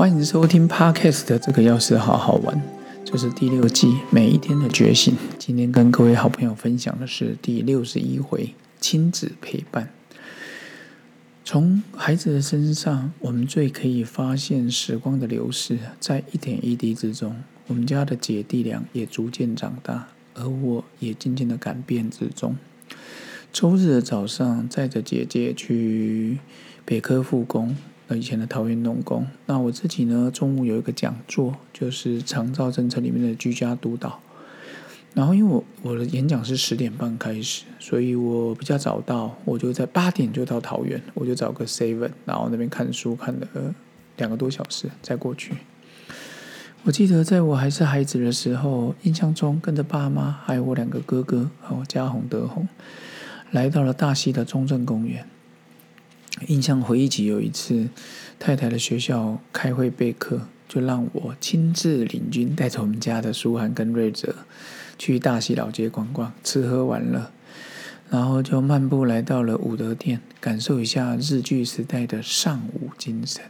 欢迎收听 Podcast 的这个钥匙好好玩，这是第六季每一天的觉醒。今天跟各位好朋友分享的是第六十一回亲子陪伴。从孩子的身上，我们最可以发现时光的流逝，在一点一滴之中，我们家的姐弟俩也逐渐长大，而我也渐渐的改变之中。周日的早上，载着姐姐去北科复工。以前的桃园农工，那我自己呢？中午有一个讲座，就是长照政策里面的居家督导。然后因为我我的演讲是十点半开始，所以我比较早到，我就在八点就到桃园，我就找个 seven，然后那边看书看了两个多小时再过去。我记得在我还是孩子的时候，印象中跟着爸妈还有我两个哥哥，还有嘉宏、德宏，来到了大溪的中正公园。印象回忆起有一次，太太的学校开会备课，就让我亲自领军，带着我们家的舒涵跟瑞泽去大溪老街逛逛，吃喝玩乐，然后就漫步来到了武德殿，感受一下日剧时代的上午精神。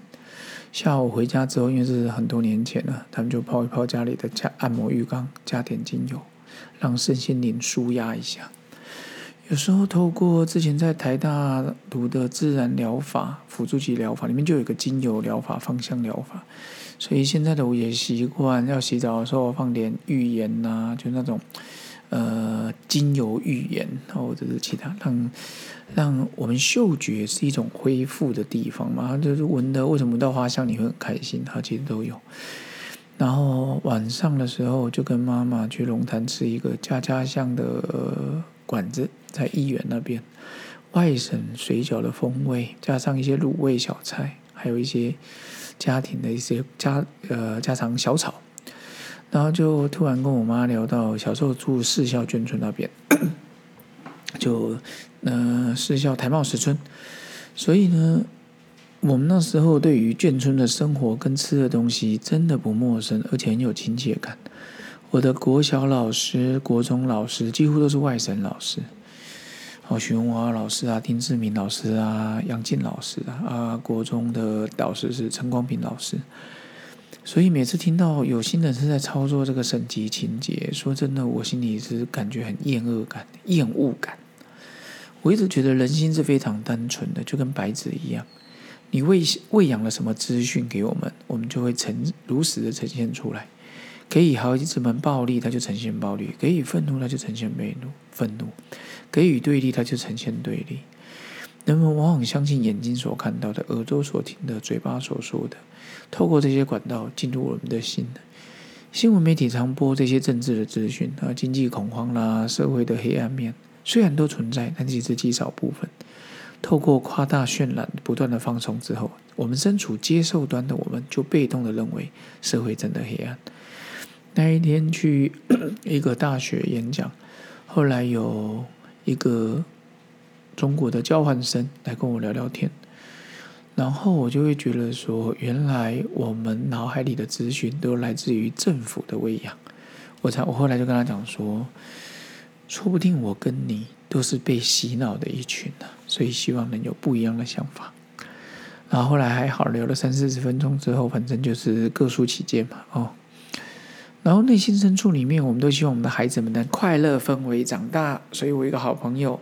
下午回家之后，因为是很多年前了，他们就泡一泡家里的加按摩浴缸，加点精油，让身心灵舒压一下。有时候透过之前在台大读的自然疗法、辅助级疗法里面，就有一个精油疗法、芳香疗法，所以现在的我也习惯要洗澡的时候放点浴盐呐，就那种呃精油浴盐，或者是其他，让让我们嗅觉是一种恢复的地方嘛，就是闻的为什么到花香你会很开心，它其实都有。然后晚上的时候就跟妈妈去龙潭吃一个家家香的。馆子在医院那边，外省水饺的风味，加上一些卤味小菜，还有一些家庭的一些家呃家常小炒，然后就突然跟我妈聊到小时候住四校眷村那边，就呃四校台茂石村，所以呢，我们那时候对于眷村的生活跟吃的东西真的不陌生，而且很有亲切感。我的国小老师、国中老师几乎都是外省老师，哦，徐文华老师啊、丁志明老师啊、杨进老师啊，啊，国中的导师是陈光平老师。所以每次听到有新人是在操作这个省级情节，说真的，我心里是感觉很厌恶感、厌恶感。我一直觉得人心是非常单纯的，就跟白纸一样，你喂喂养了什么资讯给我们，我们就会呈如实的呈现出来。给予孩子们暴力，它就呈现暴力；给予愤怒，它就呈现愤怒；愤怒给予对立，它就呈现对立。人们往往相信眼睛所看到的、耳朵所听的、嘴巴所说的，透过这些管道进入我们的心。新闻媒体常播这些政治的资讯啊，经济恐慌啦，社会的黑暗面，虽然都存在，但只是极少部分。透过夸大渲染、不断的放松之后，我们身处接受端的我们，就被动的认为社会真的黑暗。那一天去 一个大学演讲，后来有一个中国的交换生来跟我聊聊天，然后我就会觉得说，原来我们脑海里的资讯都来自于政府的喂养。我才我后来就跟他讲说，说不定我跟你都是被洗脑的一群呢，所以希望能有不一样的想法。然后后来还好聊了三四十分钟之后，反正就是各抒己见嘛，哦。然后内心深处里面，我们都希望我们的孩子们能快乐氛围长大。所以我一个好朋友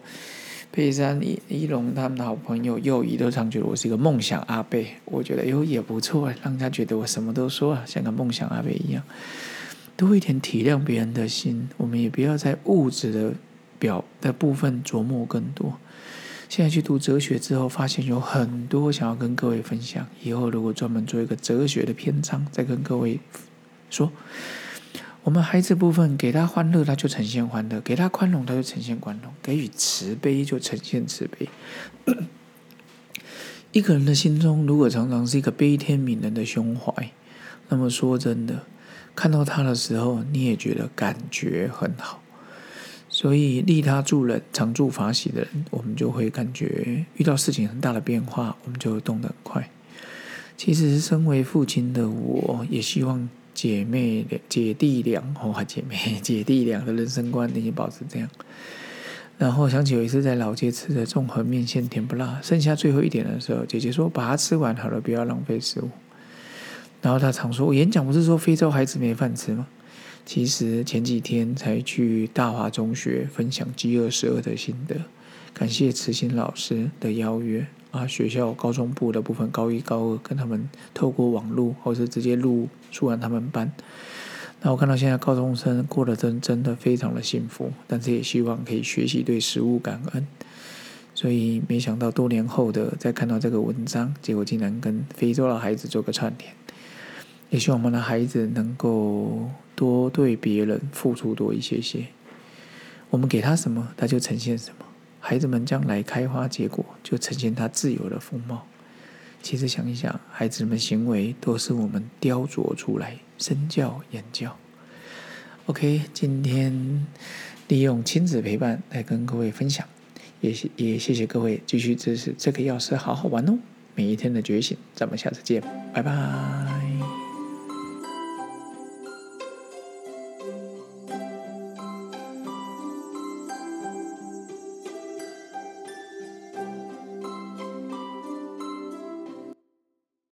佩珊、一一龙他们的好朋友佑仪都常觉得我是一个梦想阿贝。我觉得哟也不错，让他觉得我什么都说啊，像个梦想阿贝一样，多一点体谅别人的心。我们也不要在物质的表的部分琢磨更多。现在去读哲学之后，发现有很多想要跟各位分享。以后如果专门做一个哲学的篇章，再跟各位说。我们孩子部分给他欢乐，他就呈现欢乐；给他宽容，他就呈现宽容；给予慈悲，就呈现慈悲。一个人的心中，如果常常是一个悲天悯人的胸怀，那么说真的，看到他的时候，你也觉得感觉很好。所以利他助人、常住法喜的人，我们就会感觉遇到事情很大的变化，我们就动得很快。其实，身为父亲的我，也希望。姐妹、姐弟俩，哦，姐妹姐弟俩的人生观，你也保持这样。然后想起有一次在老街吃的综合面线甜不辣，剩下最后一点的时候，姐姐说把它吃完好了，不要浪费食物。然后他常说：“我演讲不是说非洲孩子没饭吃吗？”其实前几天才去大华中学分享饥饿十二的心得，感谢慈心老师的邀约啊，学校高中部的部分高一高二跟他们透过网络或是直接录出完他们班。那我看到现在高中生过得真真的非常的幸福，但是也希望可以学习对食物感恩。所以没想到多年后的再看到这个文章，结果竟然跟非洲的孩子做个串联。也希望我们的孩子能够多对别人付出多一些些。我们给他什么，他就呈现什么。孩子们将来开花结果，就呈现他自由的风貌。其实想一想，孩子们行为都是我们雕琢出来、身教言教。OK，今天利用亲子陪伴来跟各位分享，也也谢谢各位继续支持这个钥匙，好好玩哦。每一天的觉醒，咱们下次见，拜拜。